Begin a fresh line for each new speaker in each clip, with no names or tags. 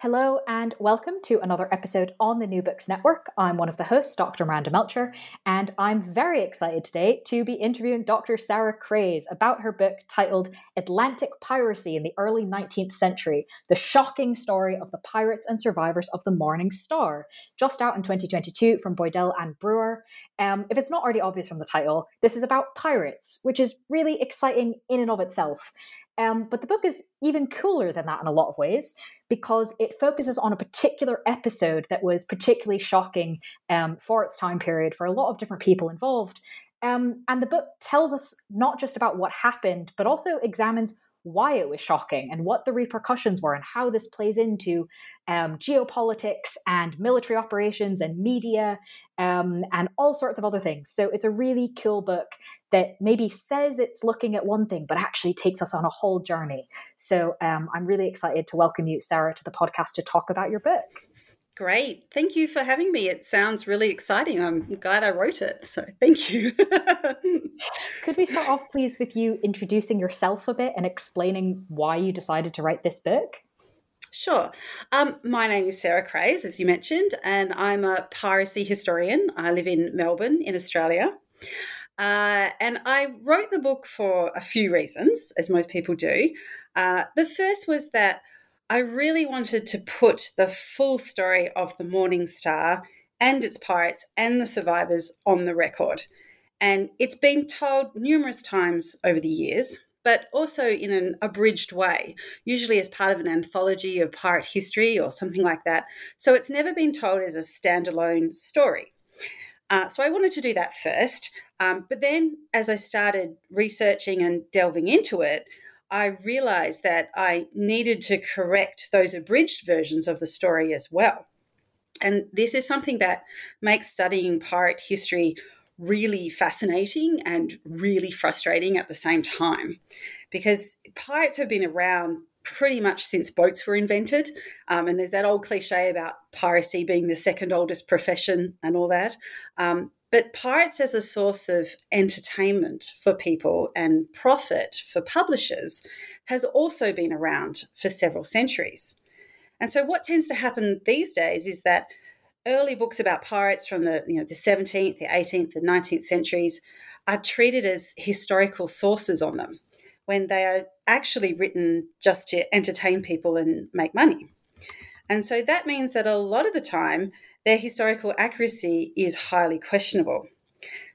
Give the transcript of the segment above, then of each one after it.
Hello, and welcome to another episode on the New Books Network. I'm one of the hosts, Dr. Miranda Melcher, and I'm very excited today to be interviewing Dr. Sarah Craze about her book titled Atlantic Piracy in the Early 19th Century The Shocking Story of the Pirates and Survivors of the Morning Star, just out in 2022 from Boydell and Brewer. Um, if it's not already obvious from the title, this is about pirates, which is really exciting in and of itself. Um, but the book is even cooler than that in a lot of ways because it focuses on a particular episode that was particularly shocking um, for its time period for a lot of different people involved. Um, and the book tells us not just about what happened, but also examines why it was shocking and what the repercussions were and how this plays into um, geopolitics and military operations and media um, and all sorts of other things. So it's a really cool book that maybe says it's looking at one thing, but actually takes us on a whole journey. So um, I'm really excited to welcome you, Sarah, to the podcast to talk about your book.
Great. Thank you for having me. It sounds really exciting. I'm glad I wrote it. So thank you.
Could we start off, please, with you introducing yourself a bit and explaining why you decided to write this book?
Sure. Um, my name is Sarah Craze, as you mentioned, and I'm a piracy historian. I live in Melbourne, in Australia. Uh, and I wrote the book for a few reasons, as most people do. Uh, the first was that I really wanted to put the full story of the Morning Star and its pirates and the survivors on the record. And it's been told numerous times over the years, but also in an abridged way, usually as part of an anthology of pirate history or something like that. So it's never been told as a standalone story. Uh, so I wanted to do that first. Um, but then as I started researching and delving into it, I realized that I needed to correct those abridged versions of the story as well. And this is something that makes studying pirate history really fascinating and really frustrating at the same time because pirates have been around pretty much since boats were invented. Um, and there's that old cliche about piracy being the second oldest profession and all that. Um, but pirates as a source of entertainment for people and profit for publishers has also been around for several centuries. And so what tends to happen these days is that early books about pirates from the you know the 17th, the 18th, the 19th centuries are treated as historical sources on them when they are actually written just to entertain people and make money. And so that means that a lot of the time their historical accuracy is highly questionable.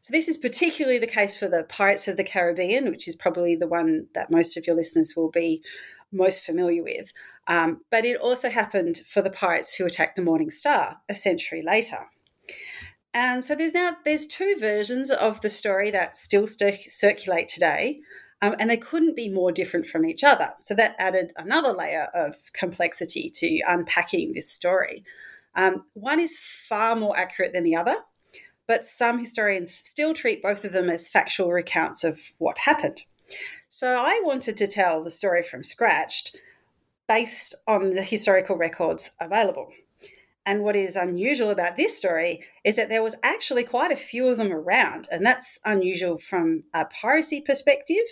So, this is particularly the case for the Pirates of the Caribbean, which is probably the one that most of your listeners will be most familiar with. Um, but it also happened for the pirates who attacked the Morning Star a century later. And so there's now there's two versions of the story that still circulate today, um, and they couldn't be more different from each other. So that added another layer of complexity to unpacking this story. Um, one is far more accurate than the other, but some historians still treat both of them as factual recounts of what happened. So I wanted to tell the story from scratch, based on the historical records available. And what is unusual about this story is that there was actually quite a few of them around, and that's unusual from a piracy perspective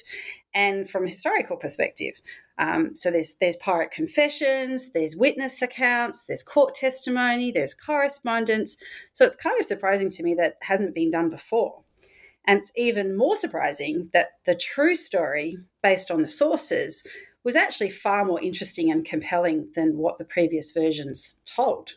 and from a historical perspective. Um, so there's there's pirate confessions, there's witness accounts, there's court testimony, there's correspondence. So it's kind of surprising to me that hasn't been done before. And it's even more surprising that the true story, based on the sources, was actually far more interesting and compelling than what the previous versions told.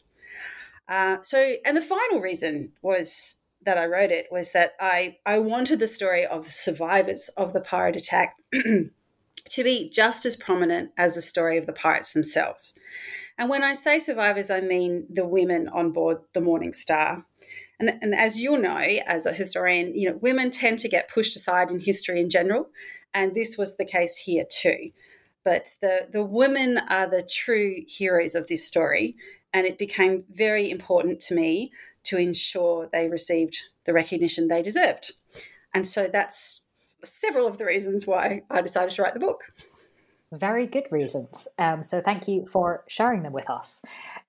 Uh, so, and the final reason was that I wrote it was that I, I wanted the story of survivors of the pirate attack to be just as prominent as the story of the pirates themselves. And when I say survivors, I mean the women on board the Morning Star. And, and as you'll know, as a historian, you know, women tend to get pushed aside in history in general, and this was the case here too. But the, the women are the true heroes of this story, and it became very important to me to ensure they received the recognition they deserved. And so that's several of the reasons why I decided to write the book.
Very good reasons. Um, so thank you for sharing them with us.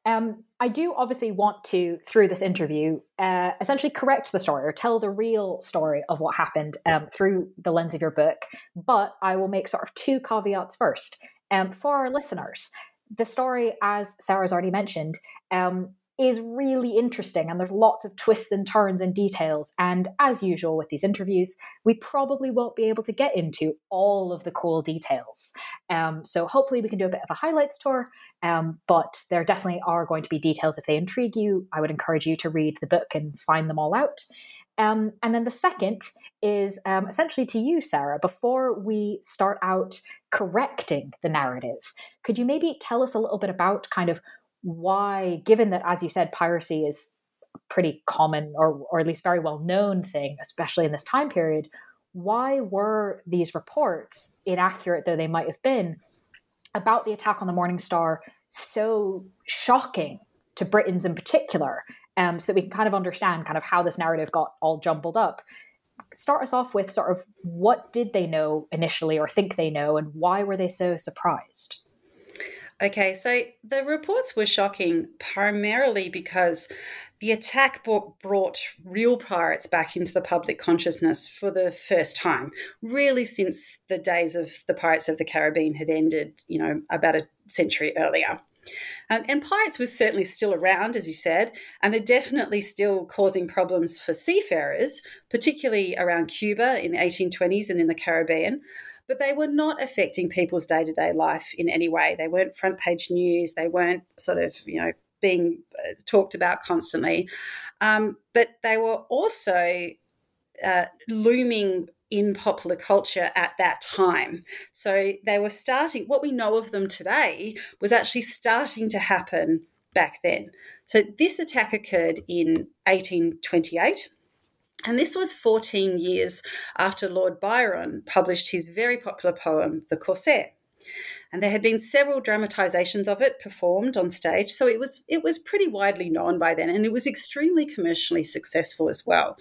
Um, I do obviously want to, through this interview, uh, essentially correct the story or tell the real story of what happened um, through the lens of your book. But I will make sort of two caveats first. Um, for our listeners, the story, as Sarah's already mentioned, um, is really interesting and there's lots of twists and turns and details. And as usual with these interviews, we probably won't be able to get into all of the cool details. Um, so hopefully we can do a bit of a highlights tour. Um, but there definitely are going to be details if they intrigue you. I would encourage you to read the book and find them all out. Um, and then the second is um, essentially to you, Sarah. Before we start out correcting the narrative, could you maybe tell us a little bit about kind of why, given that, as you said, piracy is a pretty common or, or at least very well known thing, especially in this time period, why were these reports, inaccurate though they might have been, about the attack on the Morning Star so shocking to Britons in particular? um, so that we can kind of understand kind of how this narrative got all jumbled up. Start us off with sort of what did they know initially or think they know, and why were they so surprised?
Okay, so the reports were shocking primarily because the attack brought real pirates back into the public consciousness for the first time, really since the days of the Pirates of the Caribbean had ended, you know, about a century earlier. Um, and pirates was certainly still around, as you said, and they're definitely still causing problems for seafarers, particularly around Cuba in the 1820s and in the Caribbean. But they were not affecting people's day to day life in any way. They weren't front page news. They weren't sort of, you know, being uh, talked about constantly. Um, but they were also uh, looming in popular culture at that time. So they were starting, what we know of them today was actually starting to happen back then. So this attack occurred in 1828. And this was 14 years after Lord Byron published his very popular poem, The Corsair. And there had been several dramatizations of it performed on stage, so it was it was pretty widely known by then, and it was extremely commercially successful as well.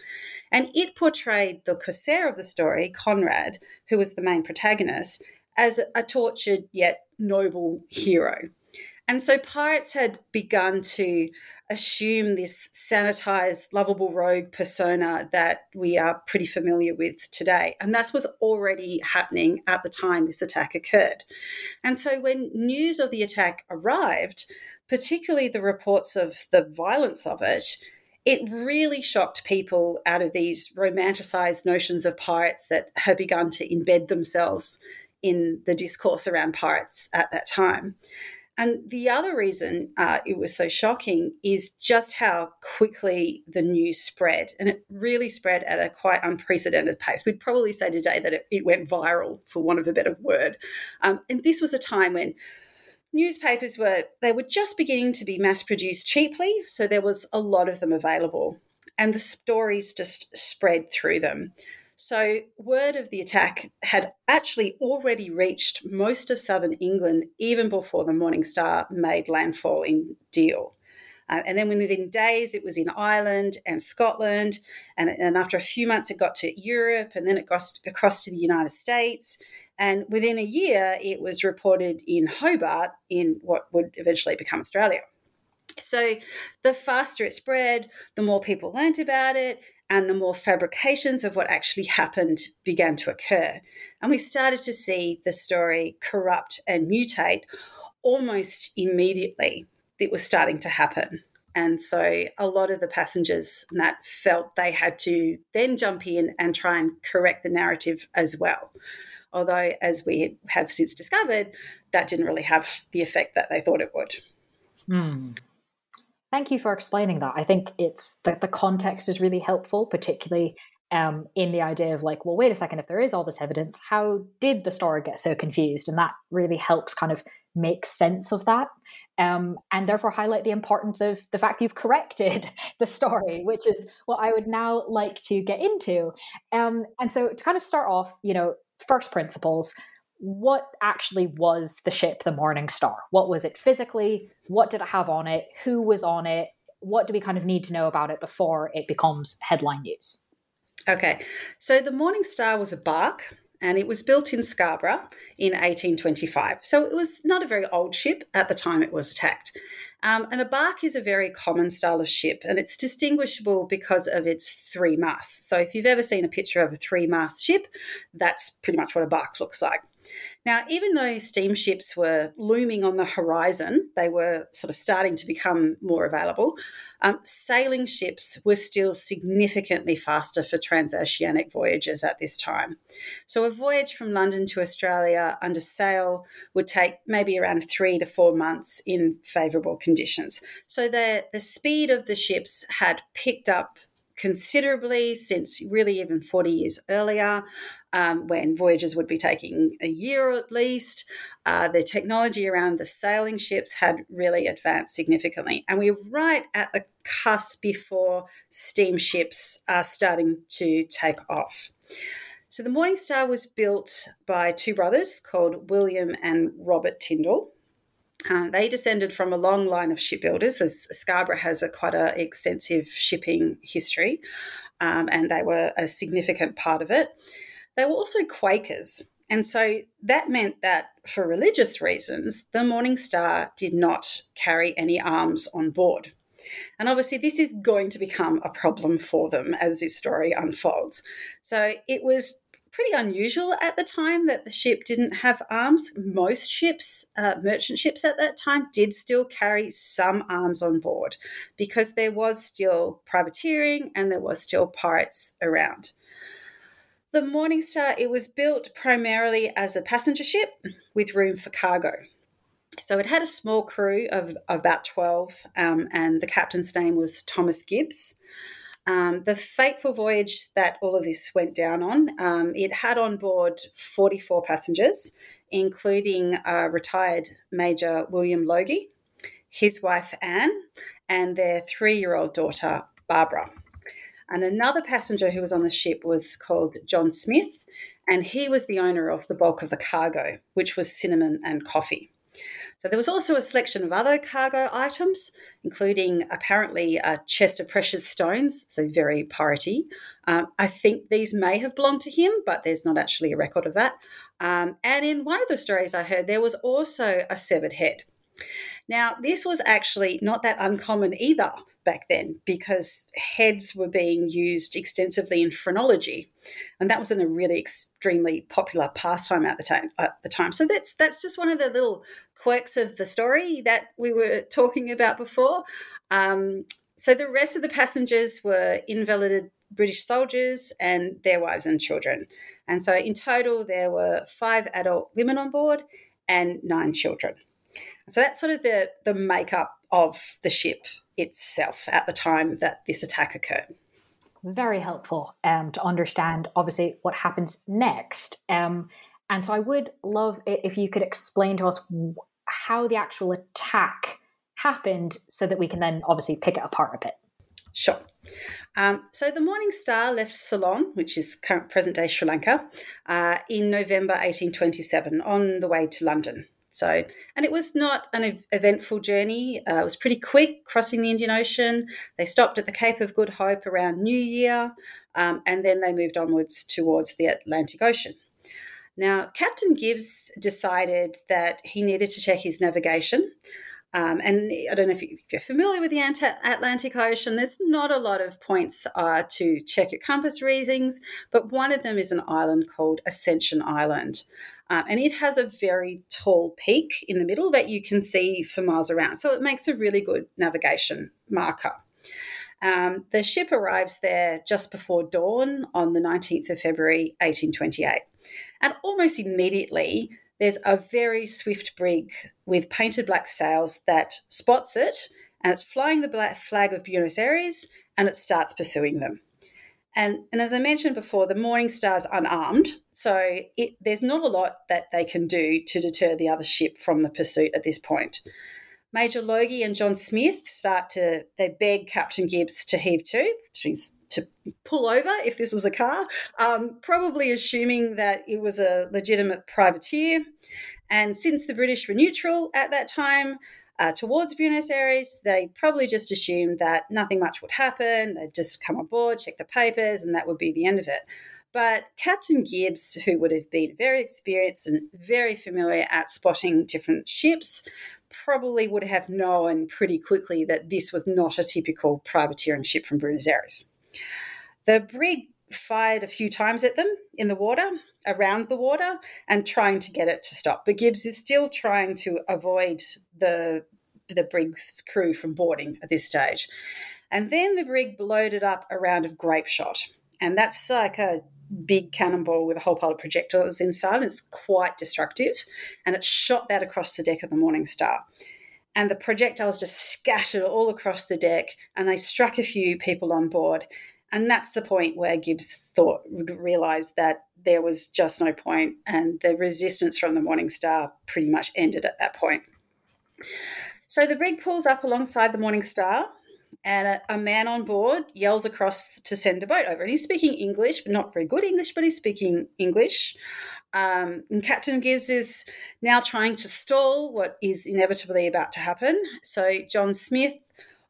And it portrayed the corsair of the story, Conrad, who was the main protagonist, as a tortured yet noble hero. And so pirates had begun to assume this sanitized, lovable rogue persona that we are pretty familiar with today. And that was already happening at the time this attack occurred. And so when news of the attack arrived, particularly the reports of the violence of it, it really shocked people out of these romanticized notions of pirates that had begun to embed themselves in the discourse around pirates at that time. And the other reason uh, it was so shocking is just how quickly the news spread. And it really spread at a quite unprecedented pace. We'd probably say today that it, it went viral, for want of a better word. Um, and this was a time when newspapers were they were just beginning to be mass produced cheaply so there was a lot of them available and the stories just spread through them so word of the attack had actually already reached most of southern england even before the morning star made landfall in deal uh, and then within days, it was in Ireland and Scotland. And, and after a few months, it got to Europe and then it got across to the United States. And within a year, it was reported in Hobart in what would eventually become Australia. So the faster it spread, the more people learned about it, and the more fabrications of what actually happened began to occur. And we started to see the story corrupt and mutate almost immediately. It was starting to happen. And so a lot of the passengers that felt they had to then jump in and try and correct the narrative as well. Although, as we have since discovered, that didn't really have the effect that they thought it would.
Hmm. Thank you for explaining that. I think it's that the context is really helpful, particularly um, in the idea of like, well, wait a second, if there is all this evidence, how did the story get so confused? And that really helps kind of make sense of that. Um, and therefore highlight the importance of the fact you've corrected the story, which is what I would now like to get into. Um, and so to kind of start off, you know, first principles, what actually was the ship the Morning Star? What was it physically? What did it have on it? Who was on it? What do we kind of need to know about it before it becomes headline news?
Okay, so the Morning Star was a bark and it was built in Scarborough in 1825. So it was not a very old ship at the time it was attacked. Um, and a bark is a very common style of ship, and it's distinguishable because of its three masts. So if you've ever seen a picture of a three mast ship, that's pretty much what a bark looks like. Now, even though steamships were looming on the horizon, they were sort of starting to become more available, um, sailing ships were still significantly faster for transoceanic voyages at this time. So, a voyage from London to Australia under sail would take maybe around three to four months in favourable conditions. So, the, the speed of the ships had picked up considerably since really even 40 years earlier, um, when voyages would be taking a year at least. Uh, the technology around the sailing ships had really advanced significantly. And we're right at the cusp before steamships are starting to take off. So the Morning Star was built by two brothers called William and Robert Tyndall. Um, they descended from a long line of shipbuilders, as Scarborough has a quite an extensive shipping history, um, and they were a significant part of it. They were also Quakers, and so that meant that for religious reasons, the Morning Star did not carry any arms on board. And obviously, this is going to become a problem for them as this story unfolds. So it was pretty unusual at the time that the ship didn't have arms. Most ships, uh, merchant ships at that time, did still carry some arms on board because there was still privateering and there was still pirates around. The Morning Star, it was built primarily as a passenger ship with room for cargo. So it had a small crew of, of about 12, um, and the captain's name was Thomas Gibbs. Um, the fateful voyage that all of this went down on, um, it had on board 44 passengers, including uh, retired Major William Logie, his wife Anne, and their three year old daughter Barbara. And another passenger who was on the ship was called John Smith, and he was the owner of the bulk of the cargo, which was cinnamon and coffee. So there was also a selection of other cargo items, including apparently a chest of precious stones, so very piratey. Um, I think these may have belonged to him, but there's not actually a record of that. Um, and in one of the stories I heard, there was also a severed head. Now, this was actually not that uncommon either back then because heads were being used extensively in phrenology, and that was in a really extremely popular pastime at the time. At the time, so that's that's just one of the little quirks of the story that we were talking about before. Um, so the rest of the passengers were invalided British soldiers and their wives and children. And so in total, there were five adult women on board and nine children. So that's sort of the, the makeup of the ship itself at the time that this attack occurred.
Very helpful um, to understand, obviously, what happens next. Um, and so I would love it if you could explain to us how the actual attack happened so that we can then obviously pick it apart a bit.
Sure. Um, so the Morning Star left Ceylon, which is current present day Sri Lanka, uh, in November 1827 on the way to London. So, and it was not an eventful journey. Uh, it was pretty quick crossing the Indian Ocean. They stopped at the Cape of Good Hope around New Year, um, and then they moved onwards towards the Atlantic Ocean. Now, Captain Gibbs decided that he needed to check his navigation. Um, and I don't know if you're familiar with the Atlantic Ocean, there's not a lot of points uh, to check your compass readings, but one of them is an island called Ascension Island. Um, and it has a very tall peak in the middle that you can see for miles around. So it makes a really good navigation marker. Um, the ship arrives there just before dawn on the 19th of February, 1828. And almost immediately, there's a very swift brig with painted black sails that spots it and it's flying the black flag of Buenos Aires and it starts pursuing them. And, and as I mentioned before, the Morning Star's unarmed, so it, there's not a lot that they can do to deter the other ship from the pursuit at this point. Major Logie and John Smith start to they beg Captain Gibbs to heave to, which means to pull over if this was a car, um, probably assuming that it was a legitimate privateer. And since the British were neutral at that time, uh, towards Buenos Aires, they probably just assumed that nothing much would happen. They'd just come on board, check the papers, and that would be the end of it. But Captain Gibbs, who would have been very experienced and very familiar at spotting different ships, probably would have known pretty quickly that this was not a typical privateering ship from Buenos Aires. The brig fired a few times at them in the water, around the water, and trying to get it to stop. But Gibbs is still trying to avoid the the brig's crew from boarding at this stage. And then the brig loaded up a round of grape shot. And that's like a big cannonball with a whole pile of projectiles inside. It's quite destructive. And it shot that across the deck of the Morning Star. And the projectiles just scattered all across the deck and they struck a few people on board. And that's the point where Gibbs thought realized that there was just no point, and the resistance from the Morning Star pretty much ended at that point. So the brig pulls up alongside the Morning Star, and a, a, man on board yells across to send a boat over. And he's speaking English, but not very good English, but he's speaking English. Um, and Captain Gibbs is now trying to stall what is inevitably about to happen. So John Smith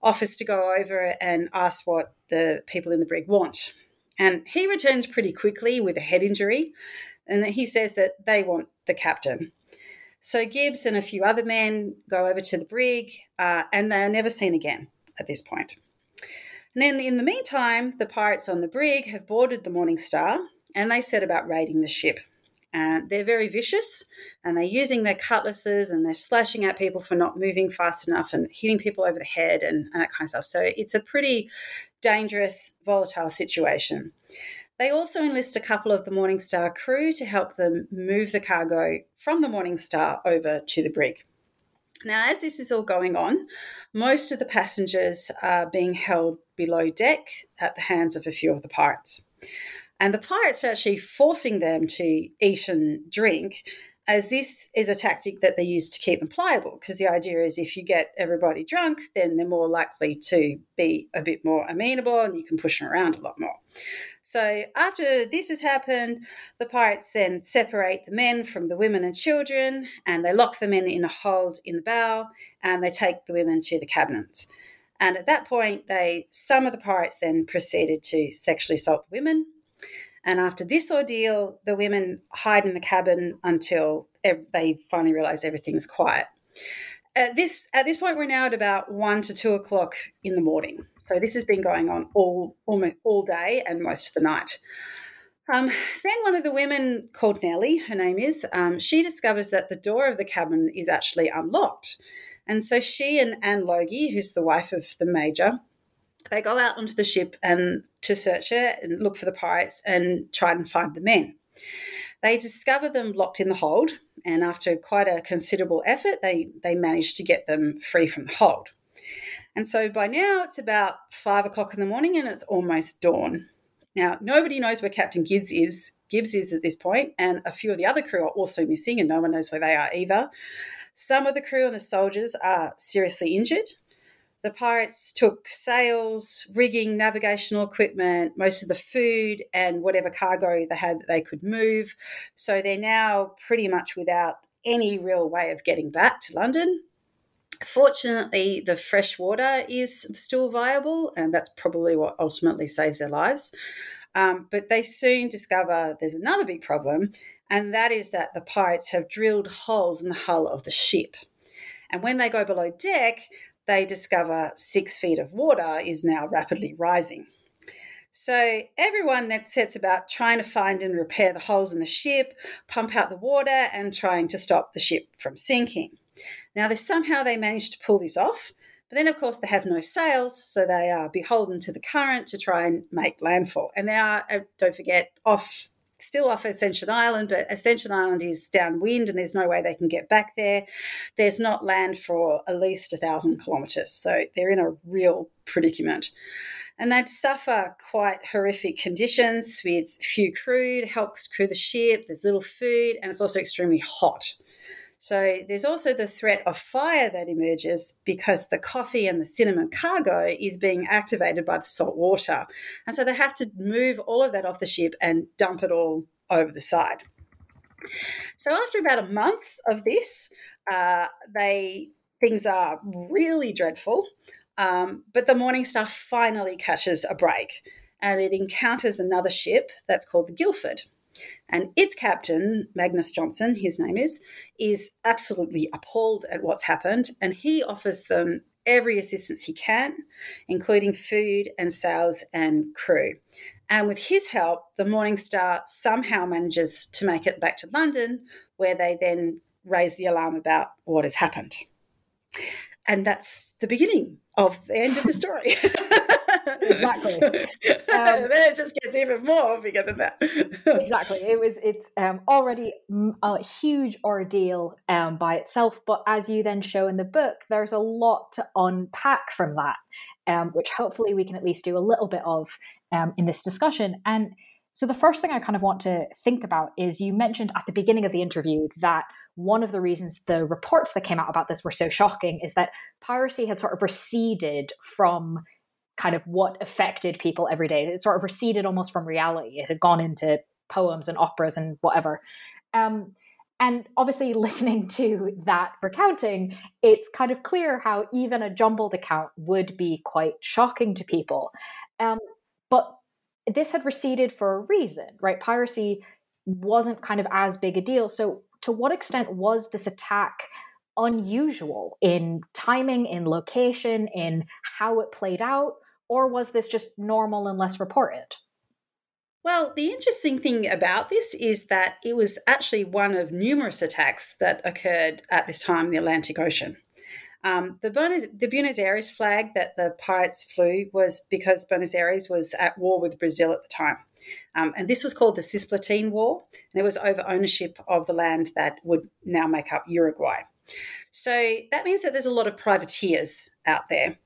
offers to go over and ask what the people in the brig want. And he returns pretty quickly with a head injury, and he says that they want the captain. So Gibbs and a few other men go over to the brig, uh, and they are never seen again at this point. And then in the meantime, the pirates on the brig have boarded the Morning Star and they set about raiding the ship. And they're very vicious and they're using their cutlasses and they're slashing at people for not moving fast enough and hitting people over the head and, and that kind of stuff. So it's a pretty dangerous, volatile situation. They also enlist a couple of the Morning Star crew to help them move the cargo from the Morning Star over to the brig. Now, as this is all going on, most of the passengers are being held below deck at the hands of a few of the pirates. And the pirates are actually forcing them to eat and drink, as this is a tactic that they use to keep them pliable. Because the idea is if you get everybody drunk, then they're more likely to be a bit more amenable and you can push them around a lot more. So after this has happened, the pirates then separate the men from the women and children and they lock the men in a hold in the bow and they take the women to the cabins. And at that point, they some of the pirates then proceeded to sexually assault the women and after this ordeal, the women hide in the cabin until they finally realize everything's quiet. At this at this point, we're now at about one to two o'clock in the morning. So this has been going on all almost all day and most of the night. Um, then one of the women called Nellie, her name is, um, she discovers that the door of the cabin is actually unlocked. And so she and Anne Logie, who's the wife of the major, they go out onto the ship and to search it and look for the pirates and try and find the men. They discover them locked in the hold, and after quite a considerable effort, they, they manage to get them free from the hold. And so by now it's about five o'clock in the morning and it's almost dawn. Now, nobody knows where Captain Gibbs is. Gibbs is at this point, and a few of the other crew are also missing, and no one knows where they are either. Some of the crew and the soldiers are seriously injured, the pirates took sails, rigging, navigational equipment, most of the food, and whatever cargo they had that they could move. So they're now pretty much without any real way of getting back to London. Fortunately, the fresh water is still viable, and that's probably what ultimately saves their lives. Um, but they soon discover there's another big problem, and that is that the pirates have drilled holes in the hull of the ship. And when they go below deck, they discover six feet of water is now rapidly rising. So everyone that sets about trying to find and repair the holes in the ship, pump out the water, and trying to stop the ship from sinking. Now, they somehow they manage to pull this off, but then of course they have no sails, so they are beholden to the current to try and make landfall. And they are, uh, don't forget, off still off Ascension Island, but Ascension Island is downwind and there's no way they can get back there. There's not land for at least a thousand kilometres, so they're in a real predicament. And they'd suffer quite horrific conditions with few crew to help crew the ship, there's little food, and it's also extremely hot. So there's also the threat of fire that emerges because the coffee and the cinnamon cargo is being activated by the salt water. And so they have to move all of that off the ship and dump it all over the side. So after about a month of this, uh, they things are really dreadful. Um, but the Morning Star finally catches a break and it encounters another ship that's called the Guildford. And its captain, Magnus Johnson, his name is, is absolutely appalled at what's happened. And he offers them every assistance he can, including food and sails and crew. And with his help, the Morning Star somehow manages to make it back to London, where they then raise the alarm about what has happened. And that's the beginning of the end of the story.
exactly.
Um, then it just gets even more bigger than that.
exactly. It was. It's um, already a huge ordeal um, by itself, but as you then show in the book, there's a lot to unpack from that, um, which hopefully we can at least do a little bit of um, in this discussion. And so, the first thing I kind of want to think about is you mentioned at the beginning of the interview that one of the reasons the reports that came out about this were so shocking is that piracy had sort of receded from kind of what affected people every day. It sort of receded almost from reality. It had gone into poems and operas and whatever. Um, and obviously, listening to that recounting, it's kind of clear how even a jumbled account would be quite shocking to people. Um, but this had receded for a reason, right? Piracy wasn't kind of as big a deal. So, to what extent was this attack unusual in timing, in location, in how it played out? Or was this just normal and less reported?
Well, the interesting thing about this is that it was actually one of numerous attacks that occurred at this time in the Atlantic Ocean. Um, the, Buenos, the Buenos Aires flag that the pirates flew was because Buenos Aires was at war with Brazil at the time. Um, and this was called the Cisplatine War, and it was over ownership of the land that would now make up Uruguay. So that means that there's a lot of privateers out there.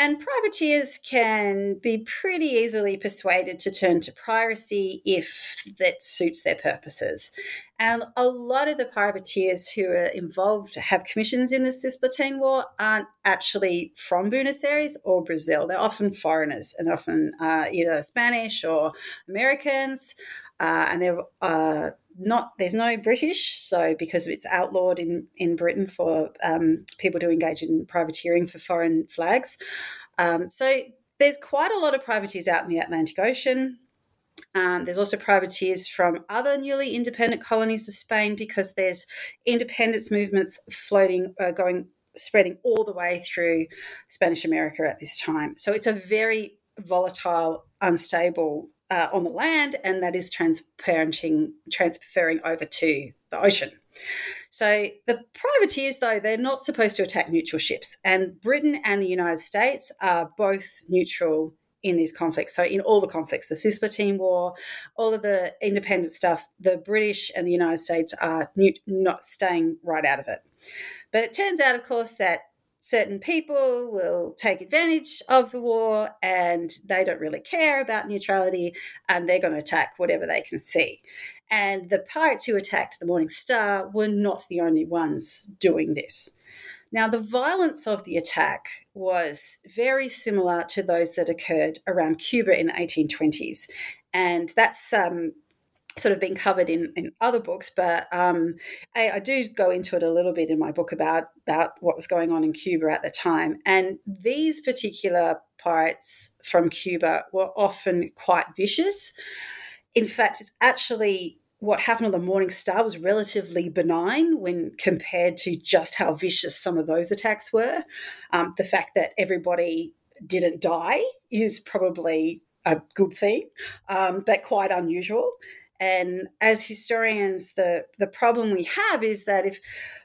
And privateers can be pretty easily persuaded to turn to piracy if that suits their purposes. And a lot of the privateers who are involved have commissions in the Cisplatine War aren't actually from Buenos Aires or Brazil. They're often foreigners and often uh, either Spanish or Americans. Uh, and they're uh, not there's no British, so because it's outlawed in in Britain for um, people to engage in privateering for foreign flags. Um, so there's quite a lot of privateers out in the Atlantic Ocean. Um, there's also privateers from other newly independent colonies of Spain because there's independence movements floating, uh, going, spreading all the way through Spanish America at this time. So it's a very volatile, unstable uh, on the land, and that is transparenting, transferring over to the ocean. So the privateers, though, they're not supposed to attack neutral ships, and Britain and the United States are both neutral in these conflicts. So in all the conflicts, the Cisplatine War, all of the independent stuff, the British and the United States are not staying right out of it. But it turns out, of course, that certain people will take advantage of the war and they don't really care about neutrality and they're going to attack whatever they can see. And the pirates who attacked the Morning Star were not the only ones doing this. Now, the violence of the attack was very similar to those that occurred around Cuba in the 1820s. And that's um, sort of been covered in, in other books, but um, I, I, do go into it a little bit in my book about, about what was going on in Cuba at the time. And these particular pirates from Cuba were often quite vicious. In fact, it's actually what happened on the Morning Star was relatively benign when compared to just how vicious some of those attacks were. Um, the fact that everybody didn't die is probably a good thing, um, but quite unusual. And as historians, the the problem we have is that if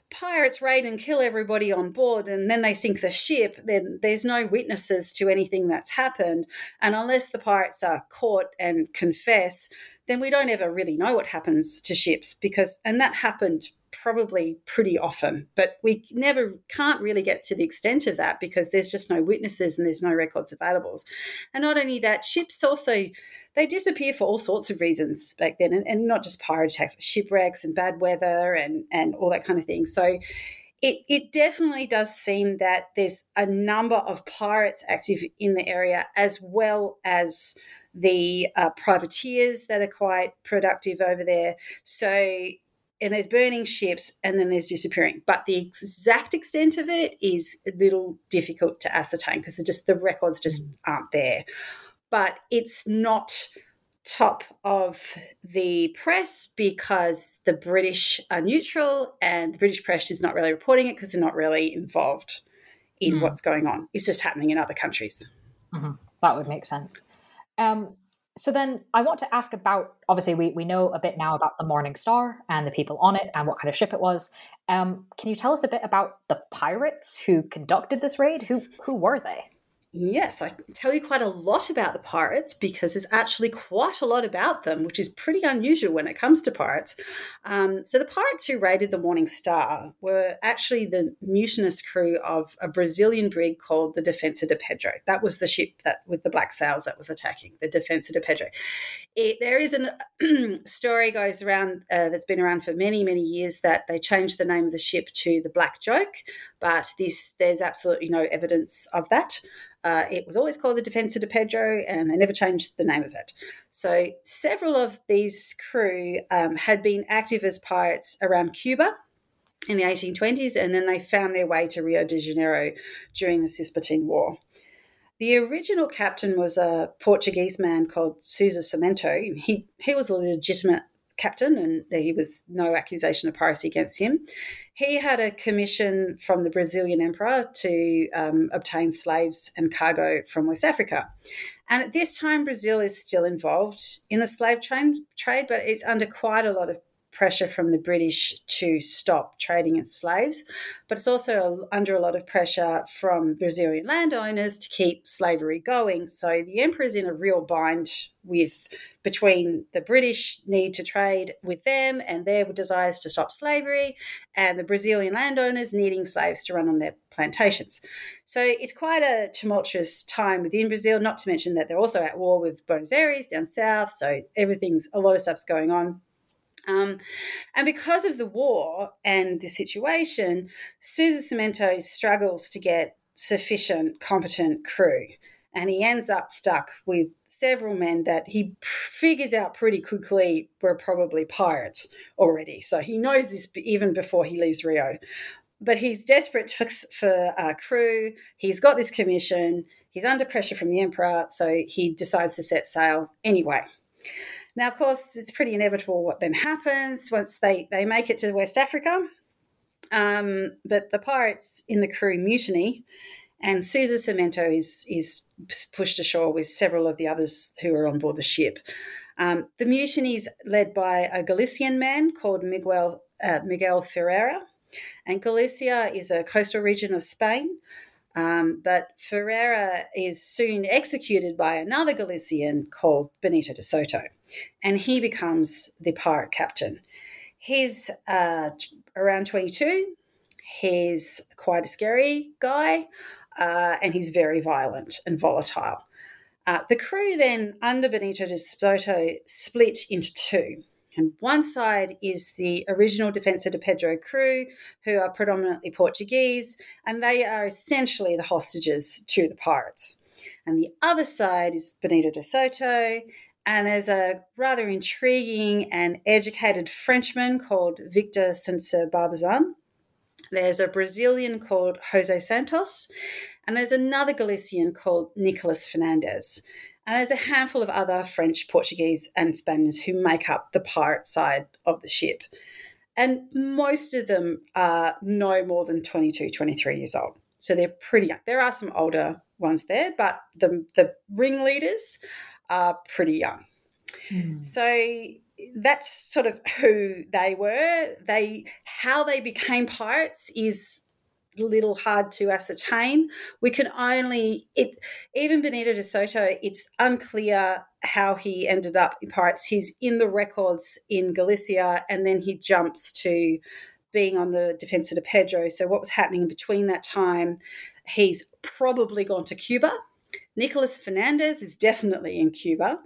pirates raid and kill everybody on board and then they sink the ship, then there's no witnesses to anything that's happened. And unless the pirates are caught and confess, then we don't ever really know what happens to ships because, and that happened probably pretty often, but we never can't really get to the extent of that because there's just no witnesses and there's no records available. And not only that, ships also they disappear for all sorts of reasons back then, and, and not just pirate attacks, shipwrecks and bad weather and and all that kind of thing. So. It, it definitely does seem that there's a number of pirates active in the area as well as the uh, privateers that are quite productive over there. So and there's burning ships and then there's disappearing but the exact extent of it is a little difficult to ascertain because just the records just mm. aren't there but it's not top of the press because the british are neutral and the british press is not really reporting it because they're not really involved in mm. what's going on it's just happening in other countries
mm-hmm. that would make sense um, so then I want to ask about obviously we, we know a bit now about the Morning Star and the people on it and what kind of ship it was. Um, can you tell us a bit about the pirates who conducted this raid? Who who were they?
Yes, I can tell you quite a lot about the pirates because there's actually quite a lot about them, which is pretty unusual when it comes to pirates. Um, so, the pirates who raided the Morning Star were actually the mutinous crew of a Brazilian brig called the Defensa de Pedro. That was the ship that with the black sails that was attacking the Defensa de Pedro. It, there is a story goes around uh, that's been around for many, many years that they changed the name of the ship to the Black Joke, but this there's absolutely no evidence of that. Uh, it was always called the Defensa de Pedro, and they never changed the name of it. So several of these crew um, had been active as pirates around Cuba in the 1820s, and then they found their way to Rio de Janeiro during the Cisplatine War. The original captain was a Portuguese man called Sousa Cimento. He, he was a legitimate captain, and there was no accusation of piracy against him. He had a commission from the Brazilian emperor to um, obtain slaves and cargo from West Africa. And at this time, Brazil is still involved in the slave trade, but it's under quite a lot of pressure from the British to stop trading in slaves, but it's also under a lot of pressure from Brazilian landowners to keep slavery going. So the emperor's in a real bind with between the British need to trade with them and their desires to stop slavery, and the Brazilian landowners needing slaves to run on their plantations. So it's quite a tumultuous time within Brazil, not to mention that they're also at war with Buenos Aires down south. So everything's a lot of stuff's going on. Um, and because of the war and the situation, Sousa Cimento struggles to get sufficient competent crew. And he ends up stuck with several men that he figures out pretty quickly were probably pirates already. So he knows this even before he leaves Rio. But he's desperate for, for uh, crew. He's got this commission. He's under pressure from the emperor. So he decides to set sail anyway. Now, of course, it's pretty inevitable what then happens once they, they make it to West Africa. Um, but the pirates in the crew mutiny, and Sousa Cimento is, is pushed ashore with several of the others who are on board the ship. Um, the mutiny is led by a Galician man called Miguel, uh, Miguel Ferreira. And Galicia is a coastal region of Spain um, but Ferreira is soon executed by another Galician called Benito de Soto, and he becomes the pirate captain. He's uh, around 22. He's quite a scary guy, uh, and he's very violent and volatile. Uh, the crew then, under Benito de Soto, split into two. And one side is the original Defensa de Pedro crew, who are predominantly Portuguese, and they are essentially the hostages to the pirates. And the other side is Benito de Soto, and there's a rather intriguing and educated Frenchman called Victor Sancer Barbazan. There's a Brazilian called Jose Santos, and there's another Galician called Nicolas Fernandez. And there's a handful of other French, Portuguese, and Spaniards who make up the pirate side of the ship. And most of them are no more than 22, 23 years old. So they're pretty young. There are some older ones there, but the, the ringleaders are pretty young. Mm. So that's sort of who they were. They how they became pirates is a little hard to ascertain. We can only it even Benito de Soto. It's unclear how he ended up in pirates. He's in the records in Galicia, and then he jumps to being on the Defensor de Pedro. So what was happening in between that time? He's probably gone to Cuba. Nicolas Fernandez is definitely in Cuba.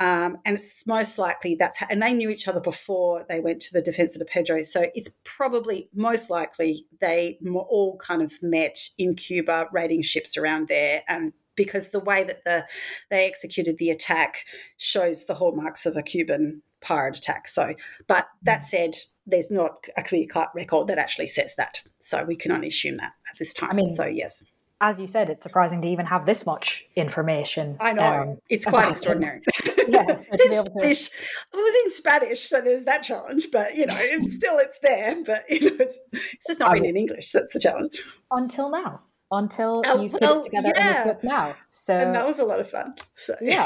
Um, and it's most likely that's how, and they knew each other before they went to the Defensor de Pedro. So it's probably most likely they all kind of met in Cuba, raiding ships around there. And because the way that the they executed the attack shows the hallmarks of a Cuban pirate attack. So, but that mm. said, there's not a clear cut record that actually says that. So we can only assume that at this time. I mean, so yes
as you said, it's surprising to even have this much information.
I know um, it's quite extraordinary. yes, it's in Spanish. To... It was in Spanish, so there's that challenge. But you know, it's still it's there. But you know, it's, it's just not written in English. So that's the challenge.
Until now, until oh, you put well, it together yeah. in this book now. So
and that was a lot of fun. So
yeah.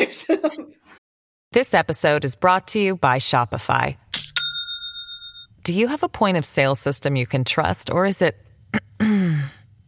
this episode is brought to you by Shopify. Do you have a point of sale system you can trust, or is it?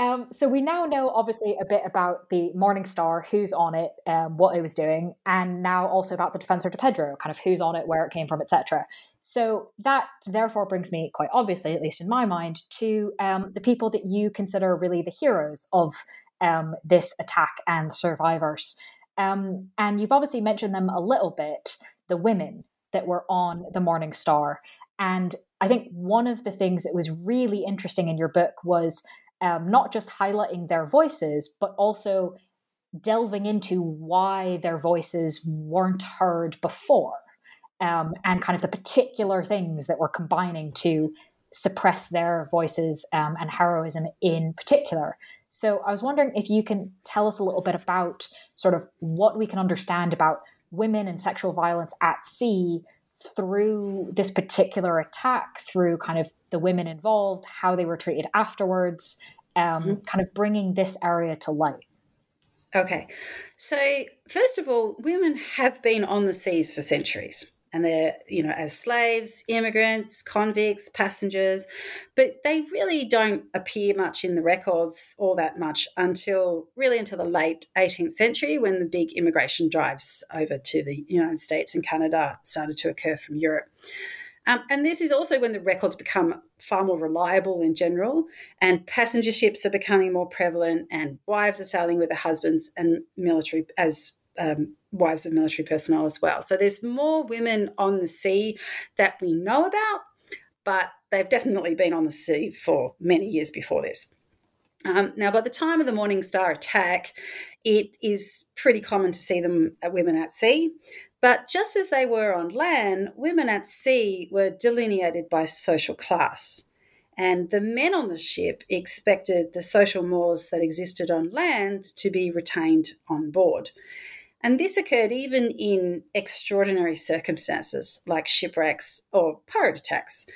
Um, so we now know obviously a bit about the Morning Star, who's on it, um, what it was doing, and now also about the Defensor de Pedro, kind of who's on it, where it came from, etc. So that therefore brings me quite obviously, at least in my mind, to um, the people that you consider really the heroes of um, this attack and survivors. Um, and you've obviously mentioned them a little bit, the women that were on the Morning Star. And I think one of the things that was really interesting in your book was um, not just highlighting their voices, but also delving into why their voices weren't heard before um, and kind of the particular things that were combining to suppress their voices um, and heroism in particular. So I was wondering if you can tell us a little bit about sort of what we can understand about women and sexual violence at sea through this particular attack, through kind of the women involved, how they were treated afterwards, um, mm-hmm. kind of bringing this area to light.
Okay. So, first of all, women have been on the seas for centuries and they're, you know, as slaves, immigrants, convicts, passengers, but they really don't appear much in the records all that much until really until the late 18th century when the big immigration drives over to the United States and Canada started to occur from Europe. Um, and this is also when the records become far more reliable in general, and passenger ships are becoming more prevalent, and wives are sailing with their husbands and military as um, wives of military personnel as well. So there's more women on the sea that we know about, but they've definitely been on the sea for many years before this. Um, now, by the time of the Morning Star attack, it is pretty common to see them uh, women at sea. But just as they were on land, women at sea were delineated by social class. And the men on the ship expected the social mores that existed on land to be retained on board. And this occurred even in extraordinary circumstances like shipwrecks or pirate attacks.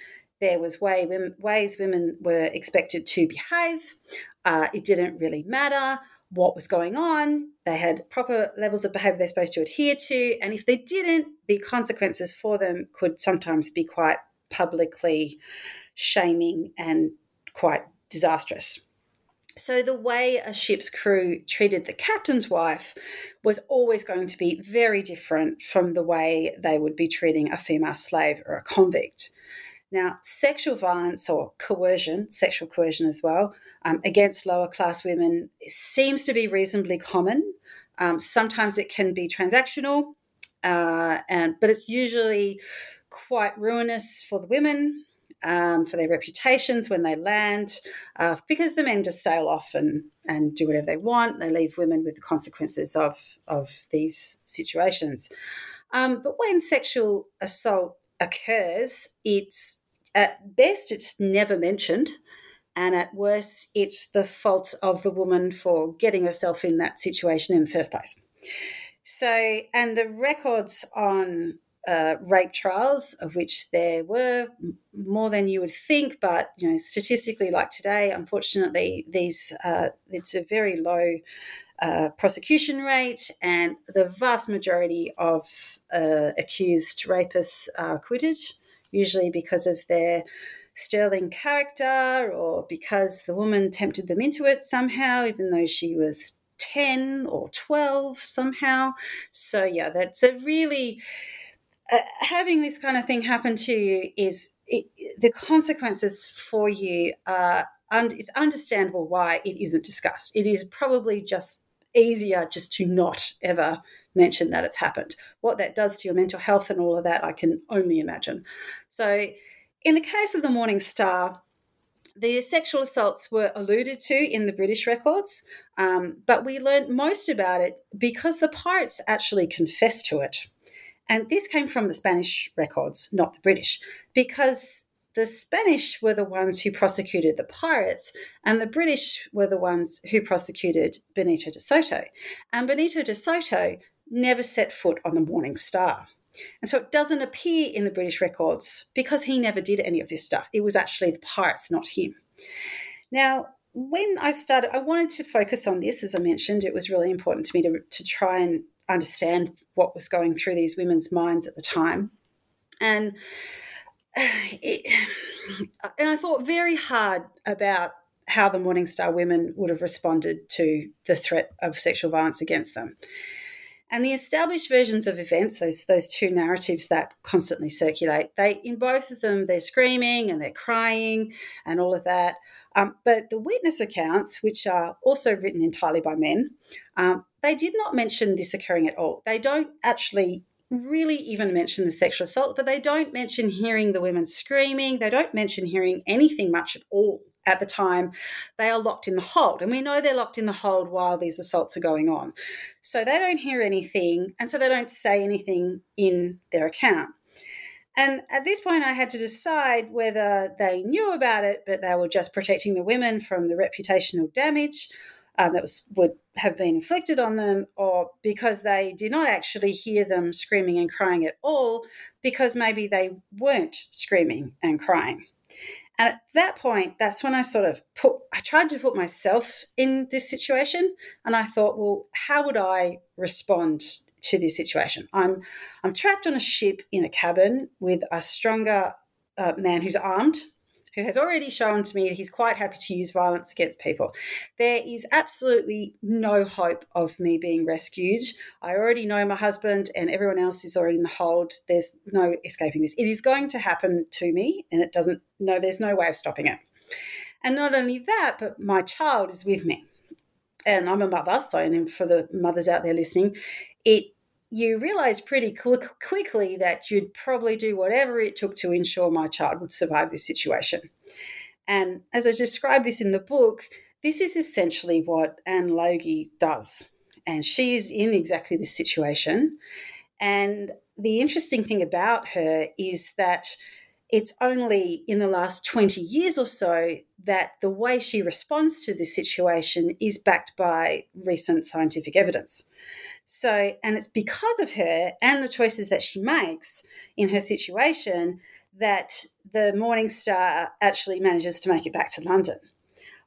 There was way, ways women were expected to behave. Uh, it didn't really matter what was going on. They had proper levels of behavior they're supposed to adhere to. And if they didn't, the consequences for them could sometimes be quite publicly shaming and quite disastrous. So, the way a ship's crew treated the captain's wife was always going to be very different from the way they would be treating a female slave or a convict. Now, sexual violence or coercion, sexual coercion as well, um, against lower class women seems to be reasonably common. Um, sometimes it can be transactional, uh, and but it's usually quite ruinous for the women. Um, for their reputations when they land, uh, because the men just sail off and, and do whatever they want. They leave women with the consequences of, of these situations. Um, but when sexual assault occurs, it's at best it's never mentioned, and at worst it's the fault of the woman for getting herself in that situation in the first place. So, and the records on uh, rape trials, of which there were more than you would think, but you know, statistically, like today, unfortunately, these uh, it's a very low uh, prosecution rate, and the vast majority of uh, accused rapists are acquitted, usually because of their sterling character or because the woman tempted them into it somehow, even though she was 10 or 12 somehow. So, yeah, that's a really uh, having this kind of thing happen to you is it, the consequences for you are and it's understandable why it isn't discussed. It is probably just easier just to not ever mention that it's happened. What that does to your mental health and all of that, I can only imagine. So, in the case of the Morning Star, the sexual assaults were alluded to in the British records, um, but we learned most about it because the pirates actually confessed to it. And this came from the Spanish records, not the British, because the Spanish were the ones who prosecuted the pirates, and the British were the ones who prosecuted Benito de Soto. And Benito de Soto never set foot on the Morning Star. And so it doesn't appear in the British records because he never did any of this stuff. It was actually the pirates, not him. Now, when I started, I wanted to focus on this, as I mentioned. It was really important to me to, to try and understand what was going through these women's minds at the time. And it, and I thought very hard about how the Morning Star women would have responded to the threat of sexual violence against them. And the established versions of events, those those two narratives that constantly circulate, they in both of them they're screaming and they're crying and all of that. Um, but the witness accounts, which are also written entirely by men, um, they did not mention this occurring at all. They don't actually really even mention the sexual assault, but they don't mention hearing the women screaming. They don't mention hearing anything much at all at the time. They are locked in the hold, and we know they're locked in the hold while these assaults are going on. So they don't hear anything, and so they don't say anything in their account. And at this point, I had to decide whether they knew about it, but they were just protecting the women from the reputational damage, um, that was would have been inflicted on them, or because they did not actually hear them screaming and crying at all, because maybe they weren't screaming and crying. And at that point, that's when I sort of put, I tried to put myself in this situation, and I thought, well, how would I respond to this situation? I'm, I'm trapped on a ship in a cabin with a stronger uh, man who's armed who has already shown to me that he's quite happy to use violence against people. There is absolutely no hope of me being rescued. I already know my husband and everyone else is already in the hold. There's no escaping this. It is going to happen to me, and it doesn't, no, there's no way of stopping it. And not only that, but my child is with me. And I'm a mother, so and for the mothers out there listening, it you realize pretty quickly that you'd probably do whatever it took to ensure my child would survive this situation. And as I describe this in the book, this is essentially what Anne Logie does. And she is in exactly this situation. And the interesting thing about her is that it's only in the last 20 years or so that the way she responds to this situation is backed by recent scientific evidence. So, and it's because of her and the choices that she makes in her situation that the Morning Star actually manages to make it back to London.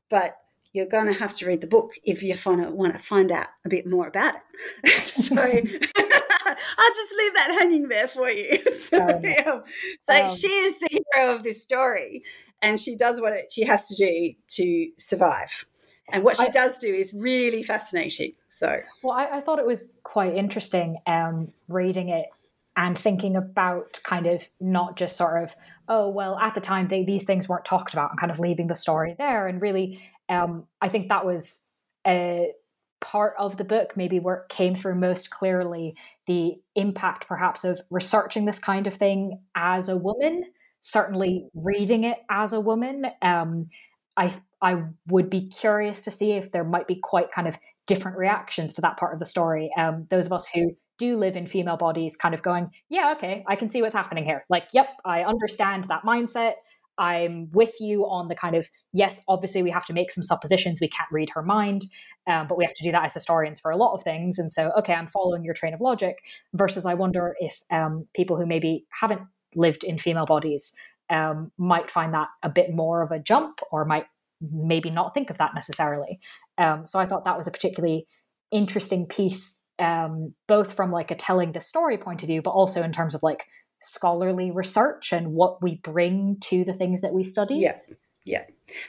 But you're going to have to read the book if you want to find out a bit more about it. so I'll just leave that hanging there for you. So, um, so um, she is the hero of this story, and she does what she has to do to survive. And what she I, does do is really fascinating. So,
well, I, I thought it was quite interesting um, reading it and thinking about kind of not just sort of, oh, well, at the time they, these things weren't talked about and kind of leaving the story there. And really, um, I think that was a part of the book, maybe where it came through most clearly the impact perhaps of researching this kind of thing as a woman certainly reading it as a woman, um, I I would be curious to see if there might be quite kind of different reactions to that part of the story. Um, those of us who do live in female bodies kind of going, yeah, okay, I can see what's happening here. Like, yep, I understand that mindset. I'm with you on the kind of, yes, obviously we have to make some suppositions. We can't read her mind, um, but we have to do that as historians for a lot of things. And so, okay, I'm following your train of logic versus I wonder if um, people who maybe haven't lived in female bodies um, might find that a bit more of a jump or might maybe not think of that necessarily. Um, so I thought that was a particularly interesting piece, um, both from like a telling the story point of view, but also in terms of like scholarly research and what we bring to the things that we study.
Yeah. Yeah.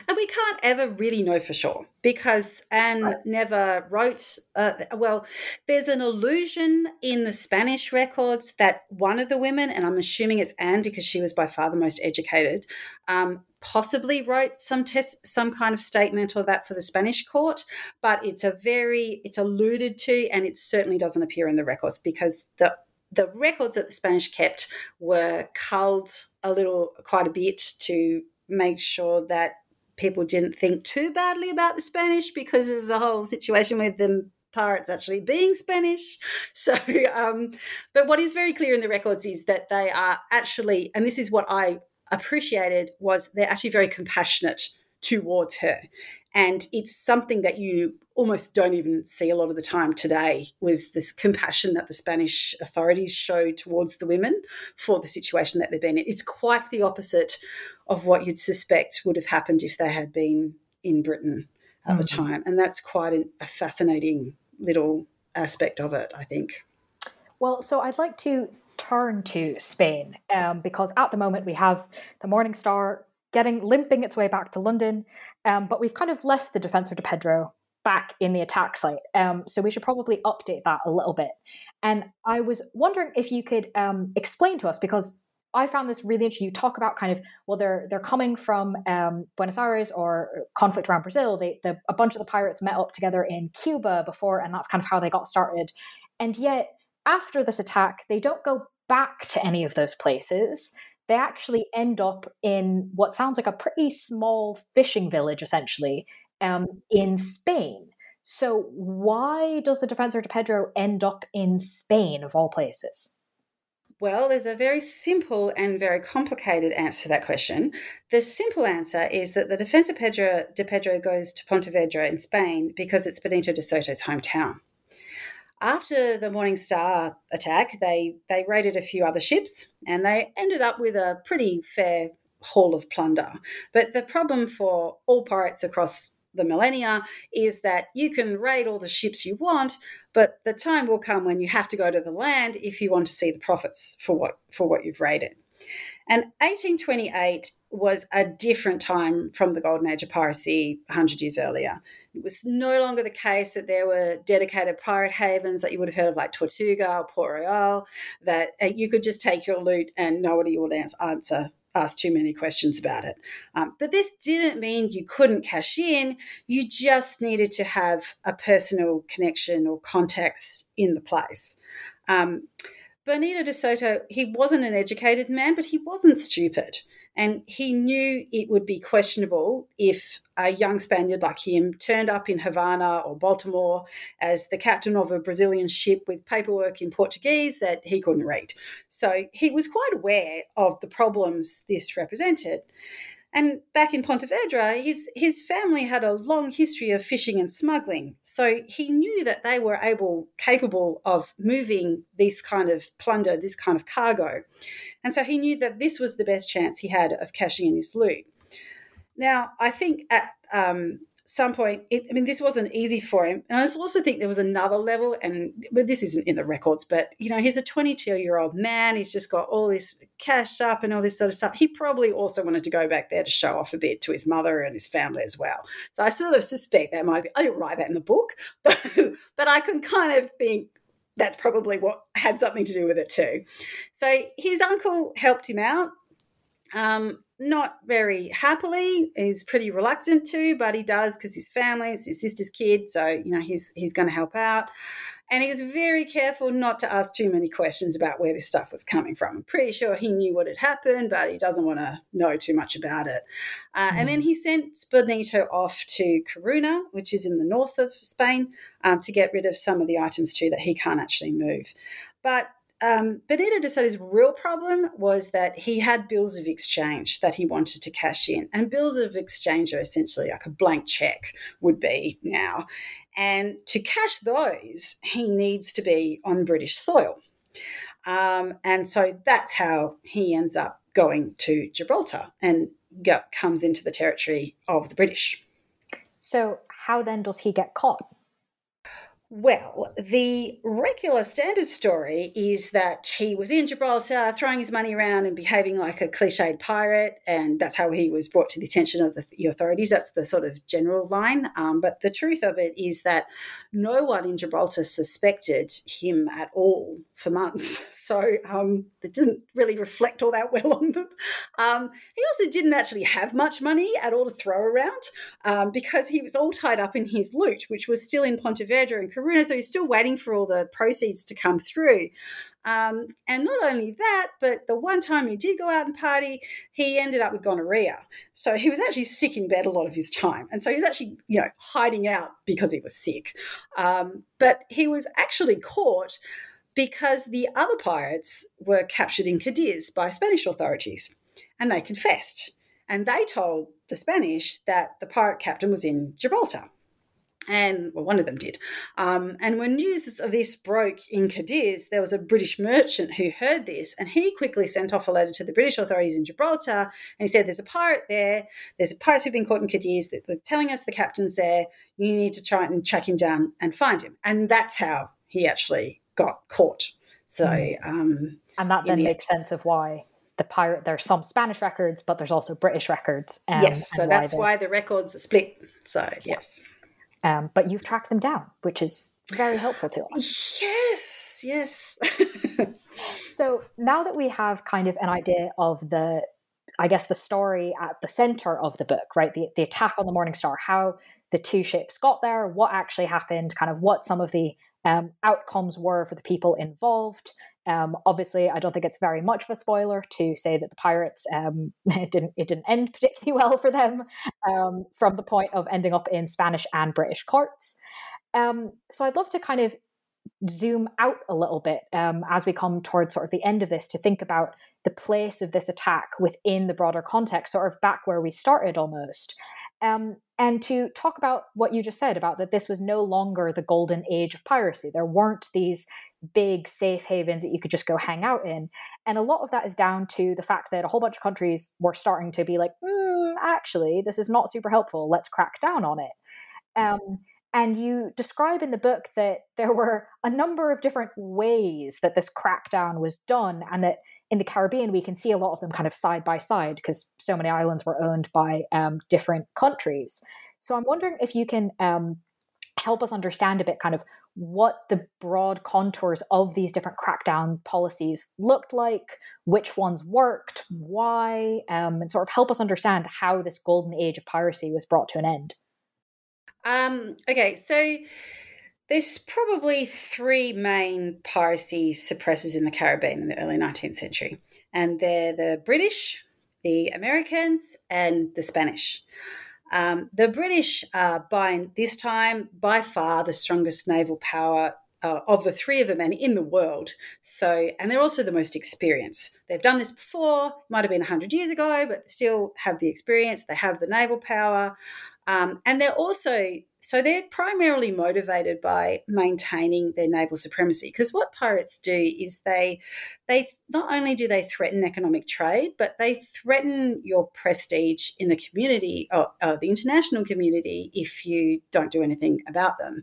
And we can't ever really know for sure because Anne right. never wrote. Uh, well, there's an illusion in the Spanish records that one of the women, and I'm assuming it's Anne because she was by far the most educated, um, possibly wrote some test, some kind of statement or that for the Spanish court. But it's a very, it's alluded to, and it certainly doesn't appear in the records because the the records that the Spanish kept were culled a little, quite a bit to make sure that people didn't think too badly about the Spanish because of the whole situation with them pirates actually being Spanish. So, um, but what is very clear in the records is that they are actually, and this is what I appreciated, was they're actually very compassionate towards her. And it's something that you almost don't even see a lot of the time today was this compassion that the Spanish authorities showed towards the women for the situation that they've been in. It's quite the opposite of what you'd suspect would have happened if they had been in Britain at mm-hmm. the time. And that's quite an, a fascinating little aspect of it, I think.
Well, so I'd like to turn to Spain um, because at the moment we have the Morning Star getting limping its way back to London, um, but we've kind of left the Defensor de Pedro back in the attack site. Um, so we should probably update that a little bit. And I was wondering if you could um, explain to us because I found this really interesting. You talk about kind of well, they're they're coming from um, Buenos Aires or conflict around Brazil. They the, a bunch of the pirates met up together in Cuba before, and that's kind of how they got started. And yet, after this attack, they don't go back to any of those places. They actually end up in what sounds like a pretty small fishing village, essentially, um, in Spain. So, why does the Defensor de Pedro end up in Spain, of all places?
Well, there's a very simple and very complicated answer to that question. The simple answer is that the Defensor Pedro de Pedro goes to Pontevedra in Spain because it's Benito de Soto's hometown. After the Morning Star attack, they, they raided a few other ships and they ended up with a pretty fair haul of plunder. But the problem for all pirates across the millennia is that you can raid all the ships you want, but the time will come when you have to go to the land if you want to see the profits for what for what you've raided. And 1828 was a different time from the golden age of piracy 100 years earlier. It was no longer the case that there were dedicated pirate havens that you would have heard of, like Tortuga or Port Royal, that uh, you could just take your loot and nobody would answer ask too many questions about it. Um, but this didn't mean you couldn't cash in. You just needed to have a personal connection or contacts in the place. Um, Benito de Soto, he wasn't an educated man, but he wasn't stupid. And he knew it would be questionable if a young Spaniard like him turned up in Havana or Baltimore as the captain of a Brazilian ship with paperwork in Portuguese that he couldn't read. So he was quite aware of the problems this represented. And back in Pontevedra, his, his family had a long history of fishing and smuggling. So he knew that they were able, capable of moving this kind of plunder, this kind of cargo. And so he knew that this was the best chance he had of cashing in his loot. Now, I think at um, some point, it, I mean, this wasn't easy for him. And I also think there was another level, and but this isn't in the records, but you know, he's a 22 year old man. He's just got all this cash up and all this sort of stuff. He probably also wanted to go back there to show off a bit to his mother and his family as well. So I sort of suspect that might be, I didn't write that in the book, but, but I can kind of think that's probably what had something to do with it too. So his uncle helped him out. Um, not very happily. He's pretty reluctant to, but he does because his family, it's his sister's kid, so you know he's he's going to help out. And he was very careful not to ask too many questions about where this stuff was coming from. I'm pretty sure he knew what had happened, but he doesn't want to know too much about it. Uh, mm. And then hmm. he sent Benito off to Corunna, which is in the north of Spain, um, to get rid of some of the items too that he can't actually move. But um, Benito de Soto's real problem was that he had bills of exchange that he wanted to cash in. And bills of exchange are essentially like a blank check would be now. And to cash those, he needs to be on British soil. Um, and so that's how he ends up going to Gibraltar and comes into the territory of the British.
So, how then does he get caught?
Well, the regular standard story is that he was in Gibraltar throwing his money around and behaving like a cliched pirate, and that's how he was brought to the attention of the authorities. That's the sort of general line. Um, but the truth of it is that no one in Gibraltar suspected him at all for months. So um, it didn't really reflect all that well on them. Um, he also didn't actually have much money at all to throw around um, because he was all tied up in his loot, which was still in Pontevedra and Corunna. So he's still waiting for all the proceeds to come through. Um, and not only that, but the one time he did go out and party, he ended up with gonorrhea. So he was actually sick in bed a lot of his time. And so he was actually, you know, hiding out because he was sick. Um, but he was actually caught because the other pirates were captured in Cadiz by Spanish authorities and they confessed. And they told the Spanish that the pirate captain was in Gibraltar and well, one of them did. Um, and when news of this broke in Cadiz, there was a British merchant who heard this, and he quickly sent off a letter to the British authorities in Gibraltar, and he said, "There's a pirate there. There's a pirate who've been caught in Cadiz. They're telling us the captain's there. You need to try and track him down and find him." And that's how he actually got caught. So, hmm. um,
and that then the makes sense of why the pirate there's some spanish records but there's also british records
um, yes so that's why, why the records are split so yes
um, but you've tracked them down, which is very helpful to
us. Yes, yes.
so now that we have kind of an idea of the, I guess, the story at the center of the book, right? The, the attack on the Morning Star, how the two ships got there, what actually happened, kind of what some of the um, outcomes were for the people involved. Um, obviously, I don't think it's very much of a spoiler to say that the pirates um, it didn't it didn't end particularly well for them um, from the point of ending up in Spanish and British courts. Um, so I'd love to kind of zoom out a little bit um, as we come towards sort of the end of this to think about the place of this attack within the broader context, sort of back where we started almost. Um, and to talk about what you just said about that this was no longer the golden age of piracy. There weren't these big safe havens that you could just go hang out in. And a lot of that is down to the fact that a whole bunch of countries were starting to be like, mm, actually, this is not super helpful. Let's crack down on it. Um, and you describe in the book that there were a number of different ways that this crackdown was done, and that in the Caribbean, we can see a lot of them kind of side by side because so many islands were owned by um, different countries. So I'm wondering if you can um, help us understand a bit kind of what the broad contours of these different crackdown policies looked like, which ones worked, why, um, and sort of help us understand how this golden age of piracy was brought to an end.
Um, okay, so there's probably three main piracy suppressors in the Caribbean in the early 19th century, and they're the British, the Americans, and the Spanish. Um, the British are by this time by far the strongest naval power uh, of the three of them and in the world. So, and they're also the most experienced. They've done this before, might have been 100 years ago, but still have the experience. They have the naval power. Um, and they're also so they're primarily motivated by maintaining their naval supremacy because what pirates do is they they not only do they threaten economic trade but they threaten your prestige in the community or, or the international community if you don't do anything about them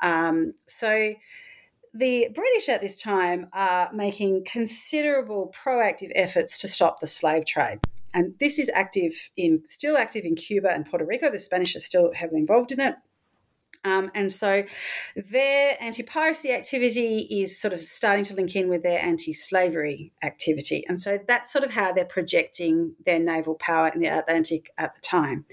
um, so the British at this time are making considerable proactive efforts to stop the slave trade. And this is active in still active in Cuba and Puerto Rico. The Spanish are still heavily involved in it. Um, and so their anti piracy activity is sort of starting to link in with their anti slavery activity. And so that's sort of how they're projecting their naval power in the Atlantic at the time.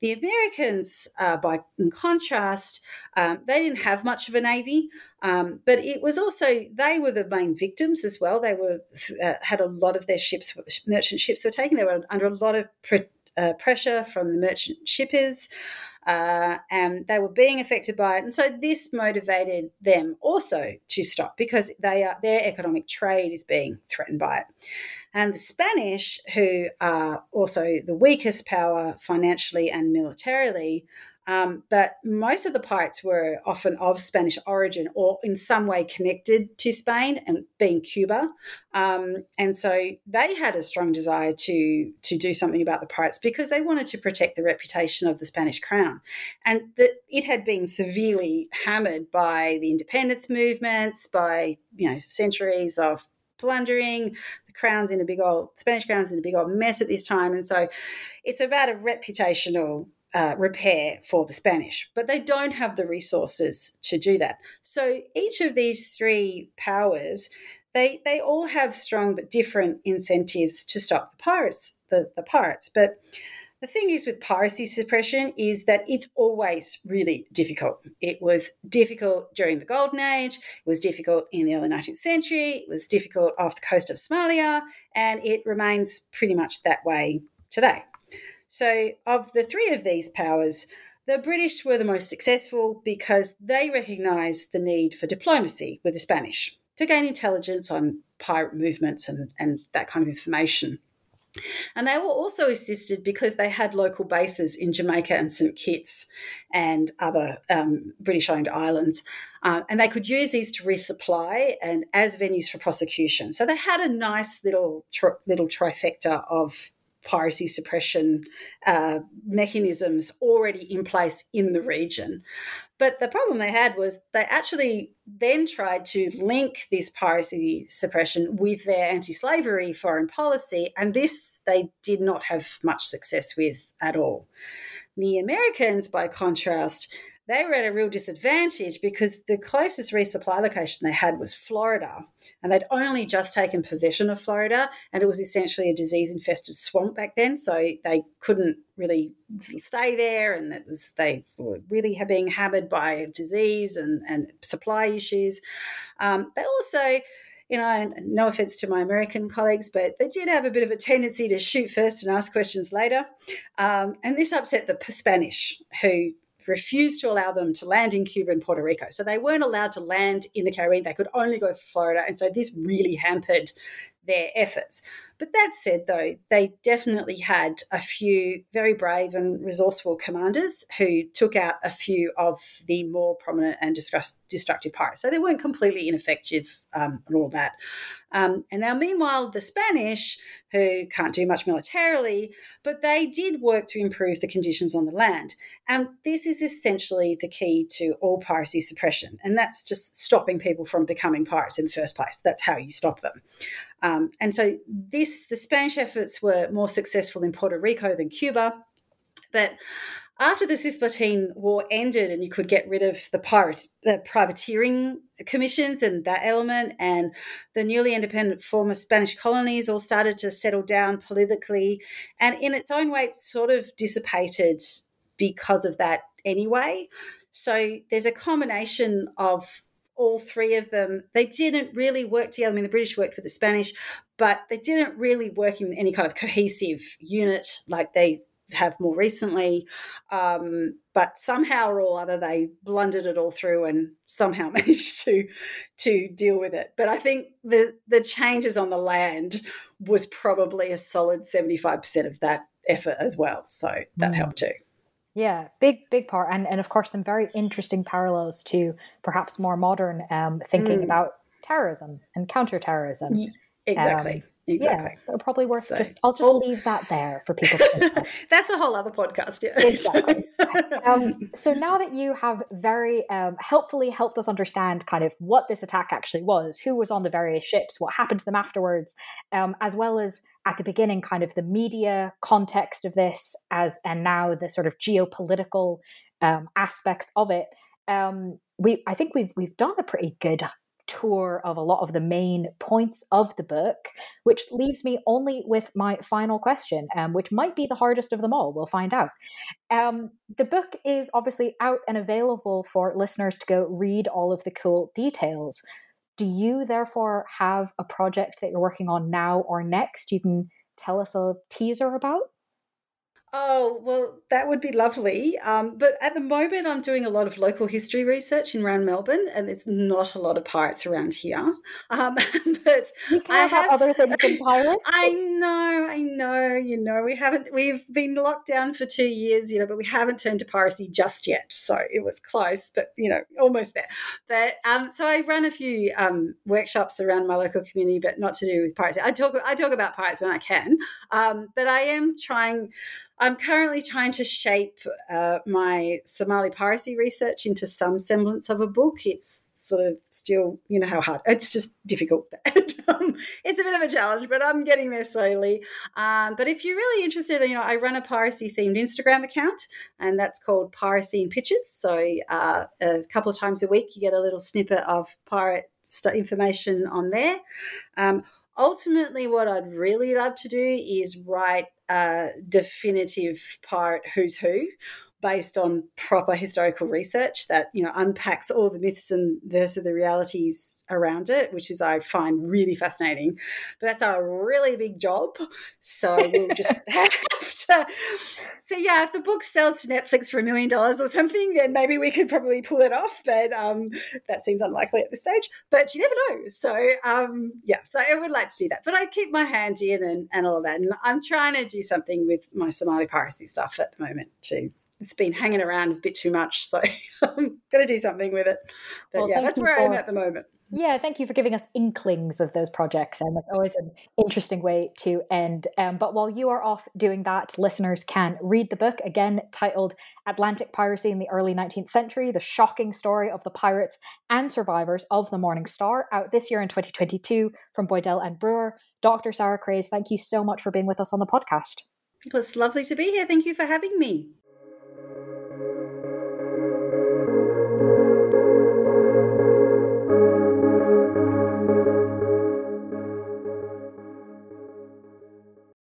The Americans, uh, by in contrast, um, they didn't have much of a navy, um, but it was also they were the main victims as well. They were uh, had a lot of their ships, merchant ships, were taken. They were under a lot of uh, pressure from the merchant shippers uh, and they were being affected by it. And so this motivated them also to stop because they are, their economic trade is being threatened by it. And the Spanish, who are also the weakest power financially and militarily, um, but most of the pirates were often of Spanish origin or in some way connected to Spain and being Cuba. Um, and so they had a strong desire to, to do something about the pirates because they wanted to protect the reputation of the Spanish crown. And that it had been severely hammered by the independence movements, by you know centuries of plundering, the crown's in a big old Spanish crown's in a big old mess at this time. And so it's about a reputational uh, repair for the Spanish, but they don't have the resources to do that. So each of these three powers, they they all have strong but different incentives to stop the pirates, the, the pirates. But the thing is with piracy suppression is that it's always really difficult. It was difficult during the Golden Age, it was difficult in the early 19th century, it was difficult off the coast of Somalia, and it remains pretty much that way today. So, of the three of these powers, the British were the most successful because they recognised the need for diplomacy with the Spanish to gain intelligence on pirate movements and, and that kind of information. And they were also assisted because they had local bases in Jamaica and St. Kitts and other um, British owned islands. Uh, and they could use these to resupply and as venues for prosecution. So they had a nice little tri- little trifecta of piracy suppression uh, mechanisms already in place in the region. But the problem they had was they actually then tried to link this piracy suppression with their anti slavery foreign policy, and this they did not have much success with at all. The Americans, by contrast, they were at a real disadvantage because the closest resupply location they had was Florida. And they'd only just taken possession of Florida, and it was essentially a disease infested swamp back then. So they couldn't really stay there, and it was they were really being hammered by disease and, and supply issues. Um, they also you know, no offense to my American colleagues, but they did have a bit of a tendency to shoot first and ask questions later. Um, and this upset the Spanish, who refused to allow them to land in Cuba and Puerto Rico. So they weren't allowed to land in the Caribbean. They could only go for Florida. And so this really hampered their efforts. But that said, though, they definitely had a few very brave and resourceful commanders who took out a few of the more prominent and destructive pirates. So they weren't completely ineffective um, and all that. Um, and now, meanwhile, the Spanish, who can't do much militarily, but they did work to improve the conditions on the land. And this is essentially the key to all piracy suppression. And that's just stopping people from becoming pirates in the first place. That's how you stop them. Um, and so this the Spanish efforts were more successful in Puerto Rico than Cuba, but after the Cisplatine War ended and you could get rid of the pirate, the privateering commissions and that element, and the newly independent former Spanish colonies all started to settle down politically, and in its own way, it sort of dissipated because of that anyway. So there's a combination of all three of them. They didn't really work together. I mean, the British worked with the Spanish, but they didn't really work in any kind of cohesive unit like they have more recently. Um, but somehow or other, they blundered it all through and somehow managed to to deal with it. But I think the the changes on the land was probably a solid seventy five percent of that effort as well. So that mm. helped too.
Yeah, big, big part. And, and of course, some very interesting parallels to perhaps more modern um, thinking mm. about terrorism and counterterrorism.
Exactly. Um, exactly.
Yeah, probably worth so, just. I'll just well, leave that there for people. to
That's a whole other podcast. Yeah.
Exactly. um, so now that you have very um, helpfully helped us understand kind of what this attack actually was, who was on the various ships, what happened to them afterwards, um, as well as at the beginning, kind of the media context of this, as and now the sort of geopolitical um, aspects of it. Um, we, I think we've we've done a pretty good tour of a lot of the main points of the book, which leaves me only with my final question, um, which might be the hardest of them all. We'll find out. Um, the book is obviously out and available for listeners to go read all of the cool details. Do you therefore have a project that you're working on now or next you can tell us a teaser about?
Oh, well, that would be lovely. Um, but at the moment, I'm doing a lot of local history research in around Melbourne, and there's not a lot of pirates around here. Um, but
you can I have other things than pirates.
I know, I know. You know, we haven't. We've been locked down for two years, you know, but we haven't turned to piracy just yet. So it was close, but you know, almost there. But um, so I run a few um, workshops around my local community, but not to do with piracy. I talk. I talk about pirates when I can, um, but I am trying. I'm currently trying to shape uh, my Somali piracy research into some semblance of a book. It's sort of still, you know how hard it's just difficult. um, it's a bit of a challenge, but I'm getting there slowly. Um, but if you're really interested, you know, I run a piracy themed Instagram account, and that's called Piracy in Pictures. So uh, a couple of times a week, you get a little snippet of pirate information on there. Um, ultimately, what I'd really love to do is write a definitive part who's who based on proper historical research that you know unpacks all the myths and versus the realities around it, which is I find really fascinating. But that's a really big job, so we'll just So yeah, if the book sells to Netflix for a million dollars or something, then maybe we could probably pull it off. But um, that seems unlikely at this stage. But you never know. So um, yeah, so I would like to do that. But I keep my hand in and, and all of that, and I'm trying to do something with my Somali piracy stuff at the moment too it's been hanging around a bit too much. So I'm going to do something with it. But well, yeah, that's where I'm at the moment.
Yeah, thank you for giving us inklings of those projects. And it's always an interesting way to end. Um, but while you are off doing that, listeners can read the book, again titled Atlantic Piracy in the Early 19th Century The Shocking Story of the Pirates and Survivors of the Morning Star, out this year in 2022 from Boydell and Brewer. Dr. Sarah Craze, thank you so much for being with us on the podcast.
It was lovely to be here. Thank you for having me.